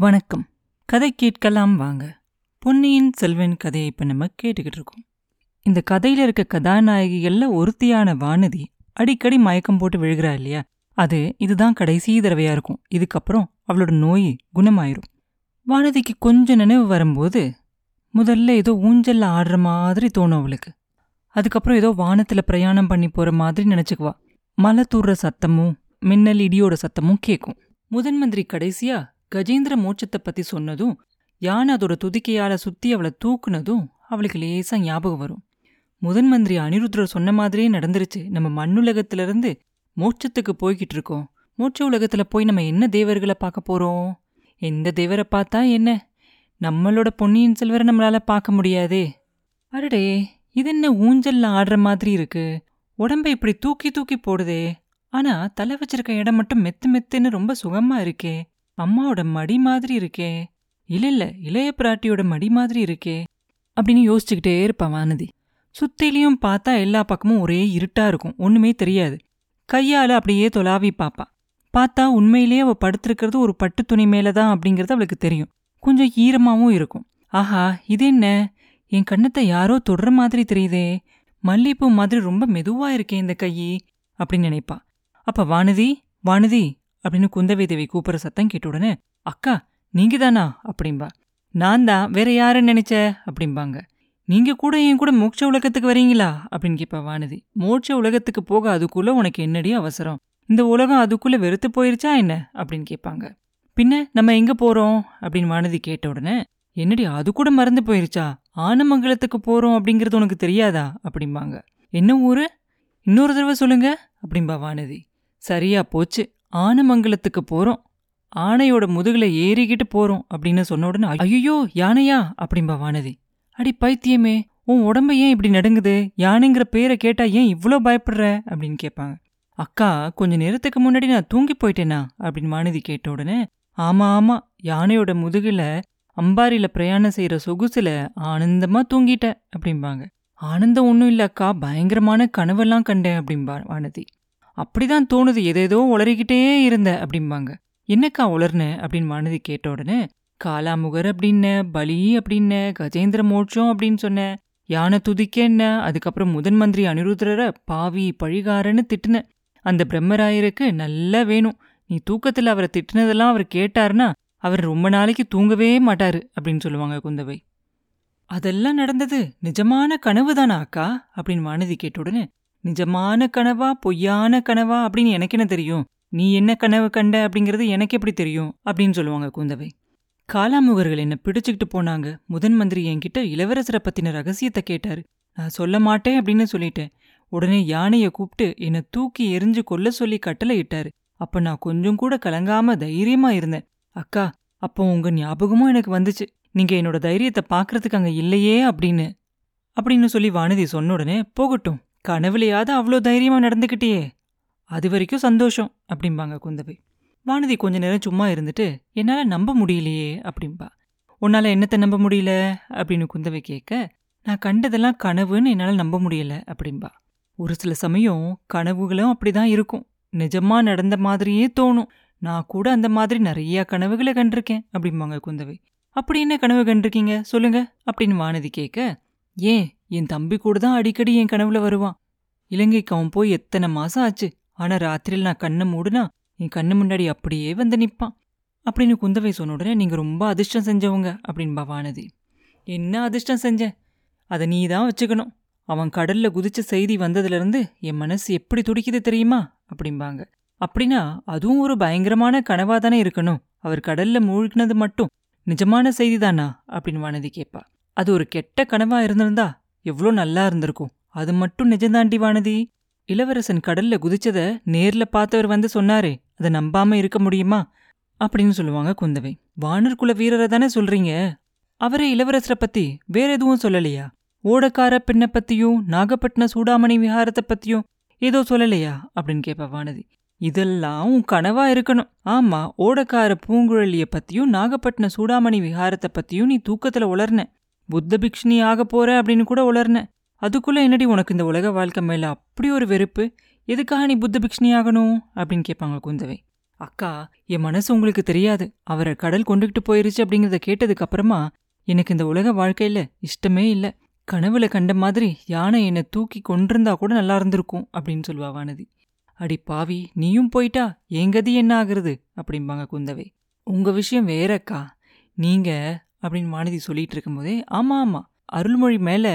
வணக்கம். கதை கேட்கலாம் வாங்க. பொன்னியின் செல்வன் கதையை இப்போ நம்ம கேட்டுக்கிட்டு இருக்கோம். இந்த கதையில இருக்க கதாநாயகிகள்ல ஒருத்தியான வானதி அடிக்கடி மயக்கம் போட்டு விழுகிறா இல்லையா? அது இதுதான் கடைசி தடவையா இருக்கும். இதுக்கப்புறம் அவளோட நோய் குணமாயிரும். வானதிக்கு கொஞ்சம் நினைவு வரும்போது முதல்ல ஏதோ ஊஞ்சல்ல ஆடுற மாதிரி தோணும் அவளுக்கு. அதுக்கப்புறம் ஏதோ வானத்துல பிரயாணம் பண்ணி போற மாதிரி நினைச்சுக்குவா. மலை தூர்ற சத்தமும் மின்னல் இடியோட சத்தமும் கேட்கும் முதன் மந்திரி கடைசியா கஜேந்திர மோட்சத்தை பத்தி சொன்னதும் யானை அதோட துதிக்கையால சுத்தி அவளை தூக்குனதும் அவளுக்கு லேசா ஞாபகம் வரும். முதன் மந்திரி அனிருத்ரர் சொன்ன மாதிரியே நடந்துருச்சு. நம்ம மண்ணுலகத்திலிருந்து மோட்சத்துக்கு போய்கிட்டு இருக்கோம். மோட்ச உலகத்துல போய் நம்ம என்ன தேவர்களை பார்க்க போறோம்? எந்த தேவரை பார்த்தா என்ன? நம்மளோட பொன்னியின் செல்வரை நம்மளால பார்க்க முடியாதே. அடடே இது என்ன ஊஞ்சல்ல ஆடுற மாதிரி இருக்கு? உடம்ப இப்படி தூக்கி தூக்கி போடுதே. ஆனா தலை வச்சிருக்க இடம் மட்டும் மெத்து மெத்துன்னு ரொம்ப சுகமா இருக்கே. அம்மாவோட மடி மாதிரி இருக்கே. இல்ல இல்ல இளைய பிராட்டியோட மடி மாதிரி இருக்கே. அப்படின்னு யோசிச்சுக்கிட்டே இருப்பான் வானதி. சுத்திலையும் பார்த்தா எல்லா பக்கமும் ஒரே இருட்டா இருக்கும். ஒண்ணுமே தெரியாது. கையால அப்படியே தொலாவி பாப்பா. பார்த்தா உண்மையிலேயே அவ படுத்திருக்கிறது ஒரு பட்டு துணி மேலதான் அப்படிங்கிறது அவளுக்கு தெரியும். கொஞ்சம் ஈரமாவும் இருக்கும். ஆஹா இது என்ன? என் கண்ணத்தை யாரோ தொடுற மாதிரி தெரியுதே. மல்லிகைப்பூ மாதிரி ரொம்ப மெதுவா இருக்கே இந்த கையி அப்படின்னு நினைப்பா. அப்ப வானதி வானதி அப்படின்னு குந்தவை தேவி கூப்பிடுற சத்தம் கேட்ட உடனே அக்கா நீங்க தானா அப்படிம்பா. நான் தான் வேற யாருன்னு நினைச்ச? அப்படிம்பாங்க. நீங்க கூட என் கூட மோட்ச உலகத்துக்கு வரீங்களா? அப்படின்னு கேட்பா வானதி. மோட்ச உலகத்துக்கு போக அதுக்குள்ள உனக்கு என்னடி அவசரம்? இந்த உலகம் அதுக்குள்ள வெறுத்து போயிருச்சா என்ன? அப்படின்னு கேட்பாங்க பின்ன நம்ம எங்க போறோம்? அப்படின்னு வானதி கேட்ட உடனே என்னடி அது கூட மறந்து போயிருச்சா? ஆனமங்கலத்துக்கு போறோம் அப்படிங்கிறது உனக்கு தெரியாதா? அப்படிம்பாங்க. என்ன ஊரு? இன்னொரு தடவை சொல்லுங்க. அப்படிம்பா வானதி. சரியா போச்சு. ஆனமங்கலத்துக்கு போறோம். ஆனையோட முதுகுல ஏறிக்கிட்டு போறோம் அப்படின்னு சொன்ன உடனே ஐயோ யானையா? அப்படிம்பா வானதி. அடி பைத்தியமே உன் உடம்ப ஏன் இப்படி நடுங்குது? யானைங்கிற பேரை கேட்டா ஏன் இவ்ளோ பயப்படுற? அப்படின்னு கேட்பாங்க. அக்கா கொஞ்ச நேரத்துக்கு முன்னாடி நான் தூங்கி போயிட்டேனா? அப்படின்னு வானதி கேட்ட உடனே ஆமா ஆமா யானையோட முதுகுல அம்பாரியில் பிரயாணம் செய்கிற சொகுசுல ஆனந்தமா தூங்கிட்ட அப்படிம்பாங்க. ஆனந்தம் ஒன்றும் இல்ல அக்கா பயங்கரமான கனவெல்லாம் கண்டேன் அப்படிம்பா வானதி. அப்படிதான் தோணுது எதேதோ உளறிக்கிட்டே இருந்த அப்படிம்பாங்க. என்னக்கா உளர்ன? அப்படின்னு வானதி கேட்ட உடனே காலாமுகர் அப்படின்ன பலி அப்படின்ன கஜேந்திர மோட்சம் அப்படின்னு சொன்னேன் யானை துதிக்க என்ன அதுக்கப்புறம் முதன் மந்திரி அனிருத்ரரை பாவி பழிகாரன்னு திட்டுன. அந்த பிரம்மராயருக்கு நல்லா வேணும். நீ தூக்கத்துல அவரை திட்டுனதெல்லாம் அவர் கேட்டார்னா அவர் ரொம்ப நாளைக்கு தூங்கவே மாட்டாரு அப்படின்னு சொல்லுவாங்க குந்தவை. அதெல்லாம் நடந்தது நிஜமான கனவு தானா அக்கா? அப்படின்னு வானதி கேட்ட உடனே நிஜமான கனவா பொய்யான கனவா அப்படின்னு எனக்கு என்ன தெரியும்? நீ என்ன கனவு கண்ட அப்படிங்கிறது எனக்கு எப்படி தெரியும்? அப்படின்னு சொல்லுவாங்க குந்தவை. காலாமுகர்கள் என்ன பிடிச்சிக்கிட்டு போனாங்க. முதன் மந்திரி என்கிட்ட இளவரசரை பத்தின ரகசியத்தை கேட்டாரு. நான் சொல்ல மாட்டேன் அப்படின்னு சொல்லிட்டேன். உடனே யானையை கூப்பிட்டு என்னை தூக்கி எரிஞ்சு கொல்ல சொல்லி கட்டளை இட்டாரு. அப்ப நான் கொஞ்சம் கூட கலங்காம தைரியமா இருந்தேன். அக்கா அப்போ உங்க ஞாபகமும் எனக்கு வந்துச்சு. நீங்க என்னோட தைரியத்தை பார்க்கறதுக்கு அங்க இல்லையே அப்படின்னு. அப்படின்னு சொல்லி வானதி சொன்ன உடனே போகட்டும். கனவுலையாவது அவ்வளோ தைரியமா நடந்துக்கிட்டியே அது வரைக்கும் சந்தோஷம் அப்படிம்பாங்க குந்தவை. வானதி கொஞ்ச நேரம் சும்மா இருந்துட்டு என்னால நம்ப முடியலையே அப்படிம்பா. உன்னால என்னத்தை நம்ப முடியல? அப்படின்னு குந்தவை கேட்க நான் கண்டதெல்லாம் கனவுன்னு என்னால நம்ப முடியல அப்படிம்பா. ஒரு சில சமயம் கனவுகளும் அப்படி தான் இருக்கும். நிஜமா நடந்த மாதிரியே தோணும். நான் கூட அந்த மாதிரி நிறைய கனவுகளை கண்டிருக்கேன் அப்படிம்பாங்க குந்தவை. அப்படி என்ன கனவு கண்டிருக்கீங்க? சொல்லுங்க அப்படின்னு வானதி கேட்க ஏன் என் தம்பி கூட தான் அடிக்கடி என் கனவுல வருவான். இலங்கைக்கு அவன் போய் எத்தனை மாசம் ஆச்சு? ஆனா ராத்திரியில் நான் கண்ணை மூடுனா என் கண்ணு முன்னாடி அப்படியே வந்து நிப்பான். அப்படின்னு குந்தவை சொன்ன உடனே நீங்க ரொம்ப அதிர்ஷ்டம் செஞ்சவங்க அப்படின்பா வானதி என்ன அதிர்ஷ்டம் செஞ்ச? அதை நீ தான் வச்சுக்கணும். அவன் கடல்ல குதிச்ச செய்தி வந்ததுலேருந்து என் மனசு எப்படி துடிக்குது தெரியுமா? அப்படிம்பாங்க. அப்படின்னா அதுவும் ஒரு பயங்கரமான கனவாக தானே இருக்கணும். அவர் கடல்ல மூழ்கினது மட்டும் நிஜமான செய்தி தானா? அப்படின்னு வானதி கேட்பா அது ஒரு கெட்ட கனவா இருந்திருந்தா எவ்வளோ நல்லா இருந்திருக்கும். அது மட்டும் நிஜந்தாண்டி வானதி. இளவரசன் கடல்ல குதிச்சத நேர்ல பார்த்தவர் வந்து சொன்னாரே அதை நம்பாம இருக்க முடியுமா? அப்படின்னு சொல்லுவாங்க குந்தவை. வானர் குல வீரரை தானே சொல்றீங்க? அவரே இளவரசரை பத்தி வேற எதுவும் சொல்லலையா? ஓடக்கார பெண்ணை பத்தியும் நாகப்பட்டின சூடாமணி விஹாரத்தை பத்தியும் ஏதோ சொல்லலையா? அப்படின்னு கேட்பா வானதி. இதெல்லாம் உன் கனவா இருக்கணும். ஆமா ஓடக்கார பூங்குழலிய பத்தியும் நாகப்பட்டின சூடாமணி விஹாரத்தை பத்தியும் நீ தூக்கத்துல உளர்ன. புத்த பிக்ஷினி ஆக போற அப்படின்னு கூட உளர்னேன் அதுக்குள்ள என்னடி உனக்கு இந்த உலக வாழ்க்கை மேல அப்படி ஒரு வெறுப்பு? எதுக்காக நீ புத்த பிக்ஷினி ஆகணும் அப்படின்னு கேட்பாங்க குந்தவை. அக்கா என் மனசு உங்களுக்கு தெரியாது. அவரை கடல் கொண்டுகிட்டு போயிருச்சு அப்படிங்கறத கேட்டதுக்கு அப்புறமா எனக்கு இந்த உலக வாழ்க்கையில இஷ்டமே இல்ல. கனவுல கண்ட மாதிரி யானை என்னை தூக்கி கொண்டிருந்தா கூட நல்லா இருந்திருக்கும் அப்படின்னு சொல்லுவா வானதி. அடி பாவி நீயும் போயிட்டா எங்கதி என்ன ஆகுறது? அப்படிம்பாங்க குந்தவை. உங்க விஷயம் வேறக்கா. நீங்க அப்படின்னு வானதி சொல்லிட்டு இருக்கும்போதே ஆமா ஆமா அருள்மொழி மேல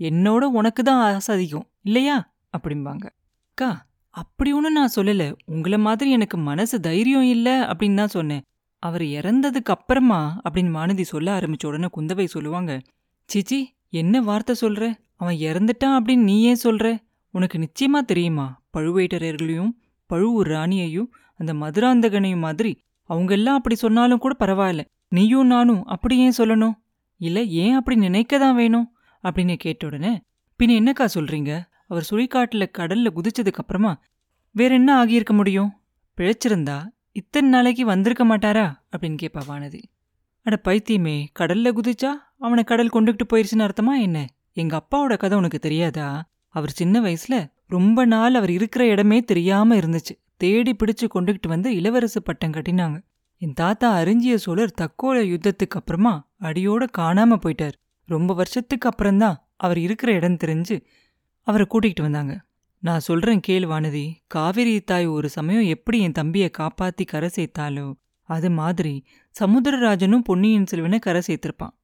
என்னோட உனக்கு தான் ஆசை அதிகம் இல்லையா? அப்படிம்பாங்க. அக்கா அப்படி ஒன்றும் நான் சொல்லல. உங்களை மாதிரி எனக்கு மனசு தைரியம் இல்லை அப்படின்னு தான் சொன்னேன். அவர் இறந்ததுக்கு அப்புறமா அப்படின்னு வானதி சொல்ல ஆரம்பிச்ச உடனே குந்தவை சொல்லுவாங்க. சிச்சி என்ன வார்த்தை சொல்ற? அவன் இறந்துட்டான் அப்படின்னு நீ ஏன் சொல்ற? உனக்கு நிச்சயமா தெரியுமா? பழுவேட்டரையர்களையும் பழுவூர் ராணியையும் அந்த மதுராந்தகனையும் மாதிரி அவங்க எல்லாம் அப்படி சொன்னாலும் கூட பரவாயில்ல. நீயும் நானும் அப்படி ஏன் சொல்லணும். இல்ல ஏன் அப்படி நினைக்க தான் வேணும்? அப்படின்னு கேட்ட உடனே பின்ன என்னக்கா சொல்றீங்க? அவர் சுழிக்காட்டுல கடல்ல குதிச்சதுக்கு அப்புறமா வேற என்ன ஆகியிருக்க முடியும்? பிழைச்சிருந்தா இத்தனை நாளைக்கு வந்திருக்க மாட்டாரா? அப்படின்னு கேட்பா வானதி. அட பைத்தியமே கடல்ல குதிச்சா அவனை கடல் கொண்டுகிட்டு போயிருச்சுன்னு அர்த்தமா என்ன? எங்க அப்பாவோட கதை உனக்கு தெரியாதா? அவர் சின்ன வயசுல ரொம்ப நாள் அவர் இருக்கிற இடமே தெரியாம இருந்துச்சு. தேடி பிடிச்சு கொண்டுகிட்டு வந்து இளவரசு பட்டம் கட்டினாங்க. என் தாத்தா அறிஞ்சிய சோழர் தக்கோல யுத்தத்துக்கு அப்புறமா அடியோட காணாம போயிட்டார். ரொம்ப வருஷத்துக்கு அப்புறம்தான் அவர் இருக்கிற இடம் தெரிஞ்சு அவரை கூட்டிகிட்டு வந்தாங்க. நான் சொல்றேன் கேள் வானதி காவிரி தாய் ஒரு சமயம் எப்படி என் தம்பியை காப்பாத்தி கரை சேர்த்தாலோ அது மாதிரி சமுத்திரராஜனும் பொன்னியின் செல்வனை கரை சேர்த்திருப்பான்.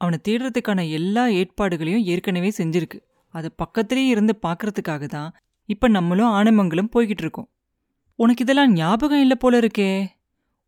அவனை தேடுறதுக்கான எல்லா ஏற்பாடுகளையும் ஏற்கனவே செஞ்சிருக்கு. அதை பக்கத்திலேயே இருந்து பார்க்கறதுக்காக தான் இப்ப நம்மளும் ஆனமங்கலம் போய்கிட்டு இருக்கோம். உனக்கு இதெல்லாம் ஞாபகம் இல்லை போல இருக்கே.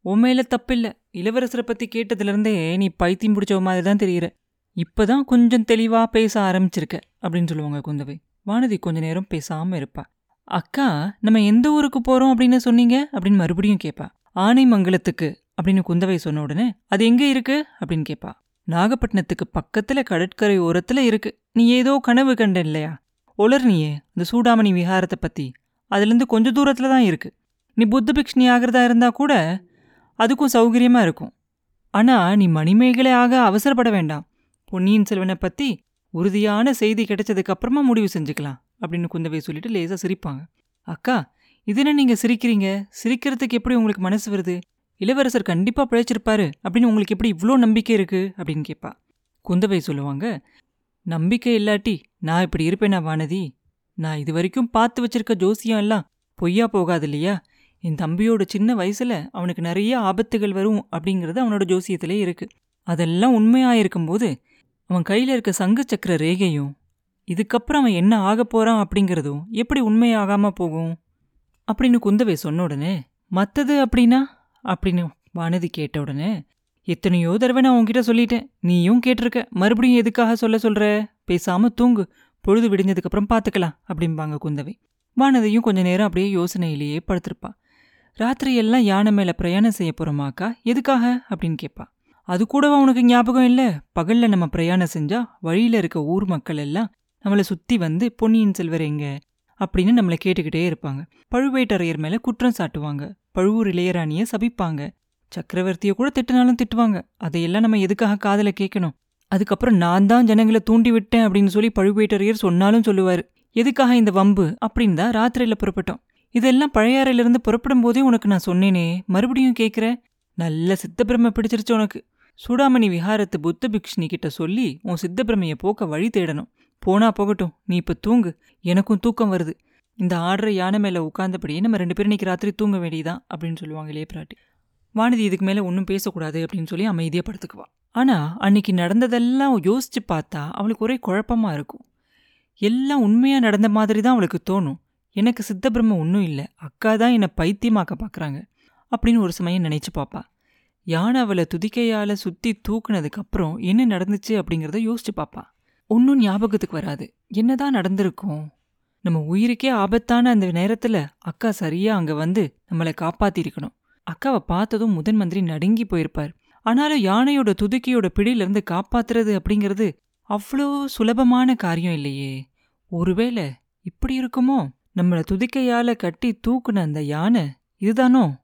உண்மையில தப்பில்ல. இளவரசரை பத்தி கேட்டதுலேருந்தே நீ பைத்தியம் பிடிச்ச மாதிரி தான் தெரியுற. இப்பதான் கொஞ்சம் தெளிவா பேச ஆரம்பிச்சிருக்க அப்படின்னு சொல்லுவாங்க குந்தவை. வானதி கொஞ்ச நேரம் பேசாம இருப்பா. அக்கா நம்ம எந்த ஊருக்கு போறோம் அப்படின்னு சொன்னீங்க? அப்படின்னு மறுபடியும் கேட்பா ஆனைமங்கலத்துக்கு அப்படின்னு குந்தவை சொன்ன உடனே அது எங்க இருக்கு? அப்படின்னு கேட்பா நாகப்பட்டினத்துக்கு பக்கத்துல கடற்கரை ஓரத்துல இருக்கு. நீ ஏதோ கனவு கண்ட இல்லையா? ஒளர்னியே அந்த சூடாமணி விஹாரத்தை பத்தி. அதுலேருந்து கொஞ்ச தூரத்துல தான் இருக்கு. நீ புத்த பிக்ஷனி ஆகிறதா இருந்தா கூட அதுக்கும் சௌகரியமா இருக்கும். ஆனா நீ மணிமேகலை ஆக அவசரப்பட வேண்டாம். பொன்னியின் செல்வனை பத்தி உறுதியான செய்தி கிடைச்சதுக்கப்புறமா முடிவு செஞ்சுக்கலாம் அப்படின்னு குந்தவை சொல்லிட்டு லேசா சிரிப்பாங்க. அக்கா இதுன்னு நீங்க சிரிக்கிறீங்க? சிரிக்கிறதுக்கு எப்படி உங்களுக்கு மனசு வருது? இளவரசர் கண்டிப்பா பிழைச்சிருப்பாரு அப்படின்னு உங்களுக்கு எப்படி இவ்வளோ நம்பிக்கை இருக்கு? அப்படின்னு கேட்பா குந்தவை சொல்லுவாங்க நம்பிக்கை இல்லாட்டி நான் இப்படி இருப்பேனா வானதி? நான் இது வரைக்கும் பார்த்து வச்சிருக்க ஜோசியம் எல்லாம் பொய்யா போகாது இல்லையா? என் தம்பியோட சின்ன வயசுல அவனுக்கு நிறைய ஆபத்துகள் வரும் அப்படிங்கிறது அவனோட ஜோசியத்திலே இருக்கு. அதெல்லாம் உண்மையாயிருக்கும்போது அவன் கையில் இருக்க சங்கு சக்கர ரேகையும் இதுக்கப்புறம் அவன் என்ன ஆக போகிறான் அப்படிங்கிறதும் எப்படி உண்மையாகாம போகும்? அப்படின்னு குந்தவை சொன்ன உடனே மற்றது அப்படின்னா? அப்படின்னு வானதி கேட்ட உடனே எத்தனையோ தடவை நான் உன்கிட்ட சொல்லிட்டேன். நீயும் கேட்டிருக்க. மறுபடியும் எதுக்காக சொல்ல சொல்கிற பேசாமல் தூங்கு. பொழுது விடிஞ்சதுக்கப்புறம் பார்த்துக்கலாம் அப்படிம்பாங்க குந்தவை. வானதியும் கொஞ்ச நேரம் அப்படியே யோசனையிலேயே படுத்திருப்பா. ராத்திரியெல்லாம் யானை மேல பிரயாணம் செய்ய போறோமாக்கா? எதுக்காக? அப்படின்னு கேட்பா அது கூடவா உனக்கு ஞாபகம் இல்ல? பகல்ல நம்ம பிரயாணம் செஞ்சா வழியில இருக்க ஊர் மக்கள் எல்லாம் நம்மளை சுத்தி வந்து பொன்னியின் செல்வர் எங்க? அப்படின்னு நம்மளை கேட்டுக்கிட்டே இருப்பாங்க. பழுவேட்டரையர் மேல குற்றம் சாட்டுவாங்க. பழுவூர் இளையராணியை சபிப்பாங்க. சக்கரவர்த்திய கூட திட்டினாலும் திட்டுவாங்க. அதையெல்லாம் நம்ம எதுக்காக காதல கேட்கணும் அதுக்கப்புறம் நான் தான் ஜனங்களை தூண்டி விட்டேன் அப்படின்னு சொல்லி பழுவேட்டரையர் சொன்னாலும் சொல்லுவாரு. எதுக்காக இந்த வம்பு? அப்படின்னு தான் ராத்திரியில புறப்பட்டோம். இதெல்லாம் பழையாறையிலிருந்து புறப்படும் போதே உனக்கு நான் சொன்னேனே. மறுபடியும் கேட்குற நல்ல சித்தப்பிரமை பிடிச்சிருச்சு உனக்கு. சூடாமணி விஹாரத்து புத்த பிக்ஷினி கிட்ட சொல்லி உன் சித்தப்பிரமையை போக்க வழி தேடணும். போனா போகட்டும் நீ இப்ப தூங்கு. எனக்கும் தூக்கம் வருது. இந்த ஆடுற யானை மேல உட்கார்ந்தபடியே நம்ம ரெண்டு பேரும் இன்னைக்கு ராத்திரி தூங்க வேண்டியதான் அப்படின்னு சொல்லுவாங்க இல்லையே பிராட்டி? வானதி இதுக்கு மேல ஒன்றும் பேசக்கூடாது அப்படின்னு சொல்லி அமைதியாக படுத்துக்குவா. ஆனா அன்னைக்கு நடந்ததெல்லாம் யோசிச்சு பார்த்தா அவளுக்கு ஒரே குழப்பமா இருக்கும். எல்லாம் உண்மையா நடந்த மாதிரி தான் அவளுக்கு தோணும். எனக்கு சித்தபிரம்ம ஒன்றும் இல்லை. அக்கா தான் என்னை பைத்தியமாக்க பார்க்குறாங்க அப்படின்னு ஒரு சமயம் நினைச்சு பார்ப்பா யானை அவளை துதிக்கையால் சுற்றி தூக்குனதுக்கப்புறம் என்ன நடந்துச்சு அப்படிங்கிறத யோசிச்சு பார்ப்பா ஒன்றும் ஞாபகத்துக்கு வராது. என்னதான் நடந்திருக்கும்? நம்ம உயிருக்கே ஆபத்தான அந்த நேரத்தில் அக்கா சரியாக அங்கே வந்து நம்மளை காப்பாற்றிருக்கணும் அக்காவை பார்த்ததும் முதன் மந்திரி நடுங்கி போயிருப்பார். ஆனாலும் யானையோட துதுக்கியோட பிடியிலிருந்து காப்பாத்துறது அப்படிங்கிறது அவ்வளோ சுலபமான காரியம் இல்லையே. ஒருவேளை இப்படி இருக்குமோ? நம்மள துதிக்கையால கட்டி தூக்குன அந்த யானை இதுதானோ?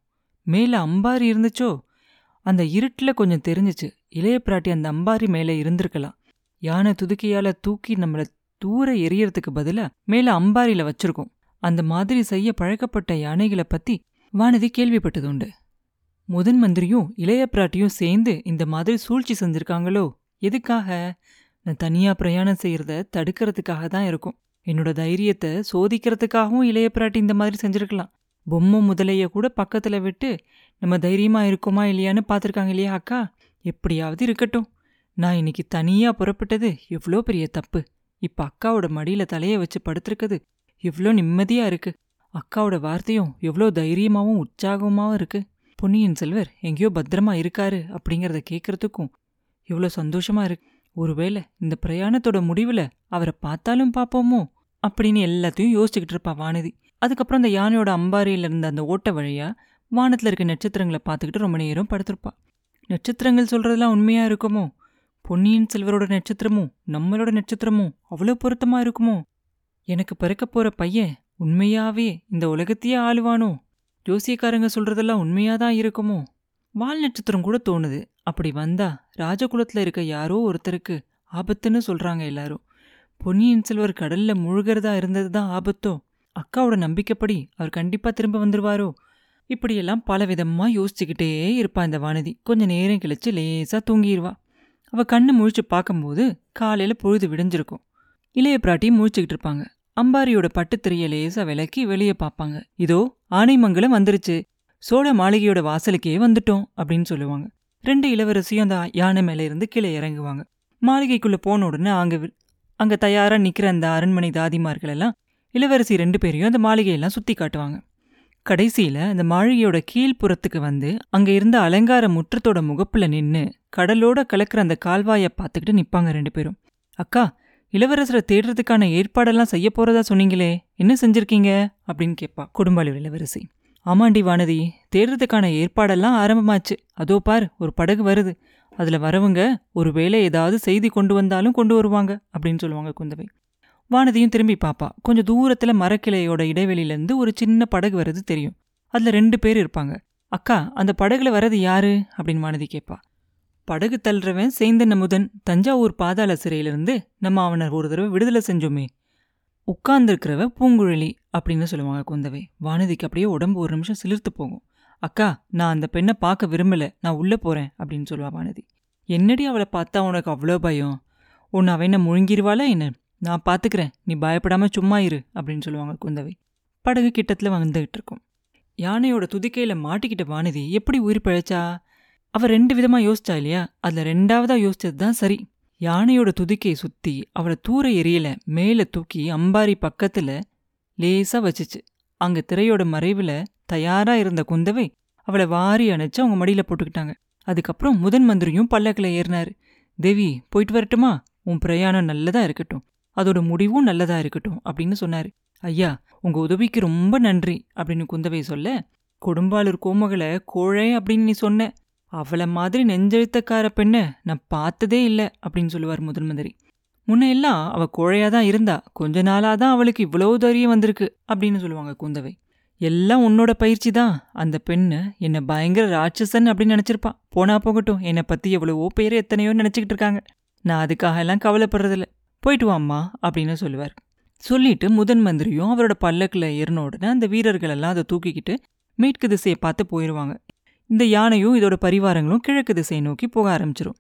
மேல அம்பாரி இருந்துச்சோ? அந்த இருட்டுல கொஞ்சம் தெரிஞ்சுச்சு. இளைய பிராட்டி அந்த அம்பாரி மேல இருந்திருக்கலாம். யானை துதுக்கையால தூக்கி நம்மள தூர எரியறதுக்கு பதிலாக மேல அம்பாரியில் வச்சிருக்கோம். அந்த மாதிரி செய்ய பழக்கப்பட்ட யானைகளை பத்தி வானதி கேள்விப்பட்டது உண்டு. முதன் மந்திரியும் இளைய பிராட்டியும் சேர்ந்து இந்த மாதிரி சூழ்ச்சி செஞ்சிருக்காங்களோ? எதுக்காக? நான் தனியா பிரயாணம் செய்யறத தடுக்கிறதுக்காக தான் இருக்கும். என்னோட தைரியத்தை சோதிக்கிறதுக்காகவும் இளைய பிராட்டி இந்த மாதிரி செஞ்சிருக்கலாம். பொம்மை முதலைய கூட பக்கத்துல விட்டு நம்ம தைரியமா இருக்கோமா இல்லையான்னு பார்த்துருக்காங்க இல்லையா அக்கா? எப்படியாவது இருக்கட்டும். நான் இன்னைக்கு தனியா புறப்பட்டது எவ்வளோ பெரிய தப்பு. இப்ப அக்காவோட மடியில தலைய வச்சு படுத்திருக்குது. எவ்வளோ நிம்மதியா இருக்கு. அக்காவோட வார்த்தையும் எவ்வளோ தைரியமாவும் உற்சாகமாவும் இருக்கு. பொன்னியின் செல்வர் எங்கேயோ பத்திரமா இருக்காரு அப்படிங்கறத கேட்குறதுக்கும் எவ்வளோ சந்தோஷமா இருக்கு. ஒருவேளை இந்த பிரயாணத்தோட முடிவுல அவரை பார்த்தாலும் பார்ப்போமோ அப்படின்னு எல்லாத்தையும் யோசிச்சுக்கிட்டு இருப்பா வானதி. அதுக்கப்புறம் அந்த யானையோட அம்பாரியில் இருந்த அந்த ஓட்ட வழியா வானத்துல இருக்க நட்சத்திரங்களை பார்த்துக்கிட்டு ரொம்ப நேரம் படுத்திருப்பா. நட்சத்திரங்கள் சொல்றதெல்லாம் உண்மையா இருக்குமோ? பொன்னியின் செல்வரோட நட்சத்திரமும் நம்மளோட நட்சத்திரமும் அவ்வளோ பொருத்தமா இருக்குமோ? எனக்கு பிறக்க போற பையன் உண்மையாவே இந்த உலகத்தையே ஆளுவானோ? ஜோசியக்காரங்க சொல்றதெல்லாம் உண்மையாதான் இருக்குமோ? வால் நட்சத்திரம் கூட தோணுது. அப்படி வந்தா ராஜகுலத்துல இருக்க யாரோ ஒருத்தருக்கு ஆபத்துன்னு சொல்றாங்க எல்லாரும். பொன்னியின் செல்வர் கடல்ல முழுகிறதா இருந்தது தான் ஆபத்தோ? அக்காவோட நம்பிக்கைப்படி அவர் கண்டிப்பா திரும்ப வந்துருவாரோ? இப்படியெல்லாம் பல விதமா யோசிச்சுக்கிட்டே இருப்பா இந்த வானதி. கொஞ்ச நேரம் கழிச்சு லேசா தூங்கிடுவா அவ கண்ணு முழிச்சு பார்க்கும்போது காலையில பொழுது விடிஞ்சிருக்கும். இளைய பிராட்டி முழிச்சுக்கிட்டு இருப்பாங்க. அம்பாரியோட பட்டுத்திரைய லேசா விலக்கி வெளியே பார்ப்பாங்க. இதோ ஆனைமங்கலம் வந்துருச்சு. சோழ மாளிகையோட வாசலுக்கே வந்துட்டோம் அப்படின்னு சொல்லுவாங்க. ரெண்டு இளவரசியும் அந்த யானை மேல இருந்து கீழே இறங்குவாங்க. மாளிகைக்குள்ள போன உடனே அங்க அங்கே தயாராக நிற்கிற அந்த அரண்மனை தாதிமார்கள் எல்லாம் இளவரசி ரெண்டு பேரையும் அந்த மாளிகையெல்லாம் சுற்றி காட்டுவாங்க. கடைசியில் அந்த மாளிகையோட கீழ்ப்புறத்துக்கு வந்து அங்கே இருந்த அலங்கார முற்றத்தோட முகப்பில் நின்று கடலோட கலக்கிற அந்த கால்வாயை பார்த்துக்கிட்டு நிற்பாங்க ரெண்டு பேரும். அக்கா இளவரசரை தேடுறதுக்கான ஏற்பாடெல்லாம் செய்ய போகிறதா சொன்னீங்களே என்ன செஞ்சுருக்கீங்க? அப்படின்னு கேட்பா குடும்பாளி இளவரசி. ஆமாண்டி வானதி தேடுறதுக்கான ஏற்பாடெல்லாம் ஆரம்பமாச்சு. அதோ பார் ஒரு படகு வருது. அதுல வரவங்க ஒருவேளை ஏதாவது செய்தி கொண்டு வந்தாலும் கொண்டு வருவாங்க அப்படின்னு சொல்லுவாங்க குந்தவை. வானதியும் திரும்பி பாப்பா. கொஞ்சம் தூரத்துல மரக்கிளையோட இடைவெளியிலேருந்து ஒரு சின்ன படகு வர்றது தெரியும். அதுல ரெண்டு பேர் இருப்பாங்க. அக்கா அந்த படகுல வர்றது யாரு? அப்படின்னு வானதி கேட்பா படகு தள்ளுறவன் சேந்தன் அமுதன். தஞ்சாவூர் பாதாள சிறையிலிருந்து நம்ம அவனை ஒரு தடவை விடுதலை செஞ்சோமே. உட்கார்ந்துருக்கிறவ பூங்குழலி அப்படின்னு சொல்லுவாங்க குந்தவை. வானதிக்கு அப்படியே உடம்பு ஒரு நிமிஷம் சிலிர்த்து போகும். அக்கா நான் அந்த பெண்ணை பார்க்க விரும்பல. நான் உள்ளே போகிறேன் அப்படின்னு சொல்லுவா வானதி என்னடி அவளை பார்த்தா உனக்கு அவ்வளோ பயம்? உன்னை அவ என்ன முழுங்கிருவாளா என்ன? நான் பார்த்துக்கிறேன். நீ பயப்படாமல் சும்மா இரு அப்படின்னு சொல்லுவாங்க குந்தவை. படகு கிட்டத்தில் வந்துகிட்டு இருக்கும். யானையோட துதிக்கையில் மாட்டிக்கிட்ட வானதி எப்படி உயிர் பிழைச்சா? அவள் ரெண்டு விதமாக யோசிச்சா இல்லையா? அதில் ரெண்டாவதாக யோசிச்சது தான் சரி. யானையோட துதிக்கையை சுற்றி அவளை தூர எரியலை மேலே தூக்கி அம்பாரி பக்கத்தில் லேசாக வச்சுச்சு. அங்கே திரையோட மறைவில் தயாரா இருந்த குந்தவை அவளை வாரி அணைச்சு அவங்க மடியில போட்டுக்கிட்டாங்க. அதுக்கப்புறம் முதன் மந்திரியும் பல்லக்கில் ஏறினாரு. தேவி போயிட்டு வரட்டுமா? உன் பிரயாணம் நல்லதா இருக்கட்டும். அதோட முடிவும் நல்லதா இருக்கட்டும் அப்படின்னு சொன்னாரு. ஐயா உங்க உதவிக்கு ரொம்ப நன்றி அப்படின்னு குந்தவை சொல்ல. கொடும்பாளூர் கோமகளை கோழை அப்படின்னு நீ சொன்ன. அவளை மாதிரி நெஞ்செழுத்தக்கார பெண்ண நான் பார்த்ததே இல்ல அப்படின்னு சொல்லுவார் முதன் மந்திரி. முன்னையெல்லாம் அவள் அவ கோழையா தான் இருந்தா. கொஞ்ச நாளாக தான் அவளுக்கு இவ்வளவு தைரியம் வந்திருக்கு அப்படின்னு சொல்லுவாங்க குந்தவை. எல்லாம் உன்னோட பயிற்சி தான். அந்த பெண்ணு என்னை பயங்கர ராட்சசன் அப்படின்னு நினச்சிருப்பான் போனா போகட்டும் என்னை பற்றி எவ்வளவோ பேர் எத்தனையோ நினச்சிக்கிட்டு இருக்காங்க. நான் அதுக்காக எல்லாம் கவலைப்படுறதில்ல. போயிட்டு வாம்மா அப்படின்னு சொல்லுவார். சொல்லிட்டு முதன் மந்திரியும் அவரோட பல்லக்கில் ஏறின உடனே அந்த வீரர்கள் எல்லாம் அதை தூக்கிக்கிட்டு மேற்கு திசையை பார்த்து போயிடுவாங்க இந்த யானையும் இதோட பரிவாரங்களும் கிழக்கு திசையை நோக்கி போக ஆரம்பிச்சிரும்.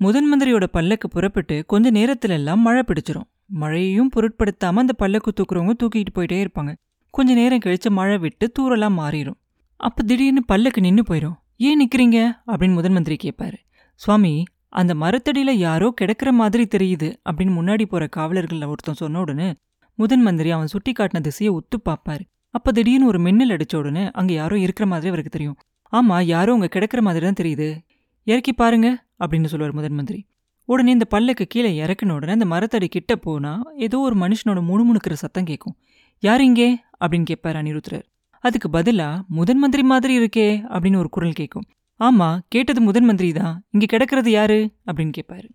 முதன் மந்திரியோட பல்லக்கு புறப்பட்டு கொஞ்ச நேரத்துல எல்லாம் மழை பிடிச்சிரும். மழையையும் பொருட்படுத்தாம அந்த பல்லக்கு தூக்குறவங்க தூக்கிட்டு போயிட்டே இருப்பாங்க. கொஞ்ச நேரம் கழிச்சு மழை விட்டு தூரெல்லாம் மாறிடும் அப்ப திடீர்னு பல்லுக்கு நின்னு போயிடும் ஏன் நிற்கிறீங்க அப்படின்னு முதன் மந்திரி கேட்பாரு சுவாமி அந்த மரத்தடியில் யாரோ கிடக்கிற மாதிரி தெரியுது அப்படின்னு முன்னாடி போற காவலர்களில் ஒருத்தன் சொன்ன உடனே முதன் மந்திரி அவன் சுட்டி காட்டின திசையை ஒத்து பார்ப்பாரு. அப்ப திடீர்னு ஒரு மின்னல் அடிச்ச உடனே அங்க யாரோ இருக்கிற மாதிரி அவருக்கு தெரியும். ஆமா யாரோ அங்க கிடக்கிற மாதிரி தான் தெரியுது. இறக்கி பாருங்க அப்படின்னு சொல்லுவார் முதன் மந்திரி. உடனே இந்த பல்லுக்கு கீழே இறக்குன உடனே அந்த மரத்தடி கிட்ட போனா ஏதோ ஒரு மனுஷனோட முணுமுணுக்கிற சத்தம் கேட்கும். யார் இங்கே? அப்படின்னு கேட்பார் அனிருத்ரர் அதுக்கு பதிலா முதன் மந்திரி மாதிரி இருக்கே அப்படின்னு ஒரு குரல் கேட்கும். ஆமா கேட்டது முதன் மந்திரி தான் இங்க கிடக்கிறது யாரு? அப்படின்னு கேட்பாரு.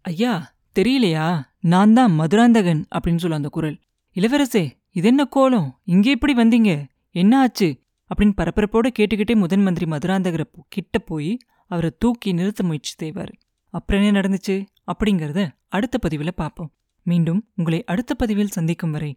ஐயா தெரியலையா? நான் தான் மதுராந்தகன் அப்படின்னு சொல்ல அந்த குரல். இளவரசே இது என்ன கோலம்? இங்கே எப்படி வந்தீங்க? என்ன ஆச்சு? அப்படின்னு பரபரப்போட கேட்டுக்கிட்டே முதன் மந்திரி மதுராந்தகரை கிட்ட போய் அவரை தூக்கி நிறுத்த முயற்சி செய்வார். அப்புறம் என்ன நடந்துச்சு? அப்படிங்கறத அடுத்த பதிவில் பார்ப்போம். மீண்டும் உங்களை அடுத்த பதிவில் சந்திக்கும் வரை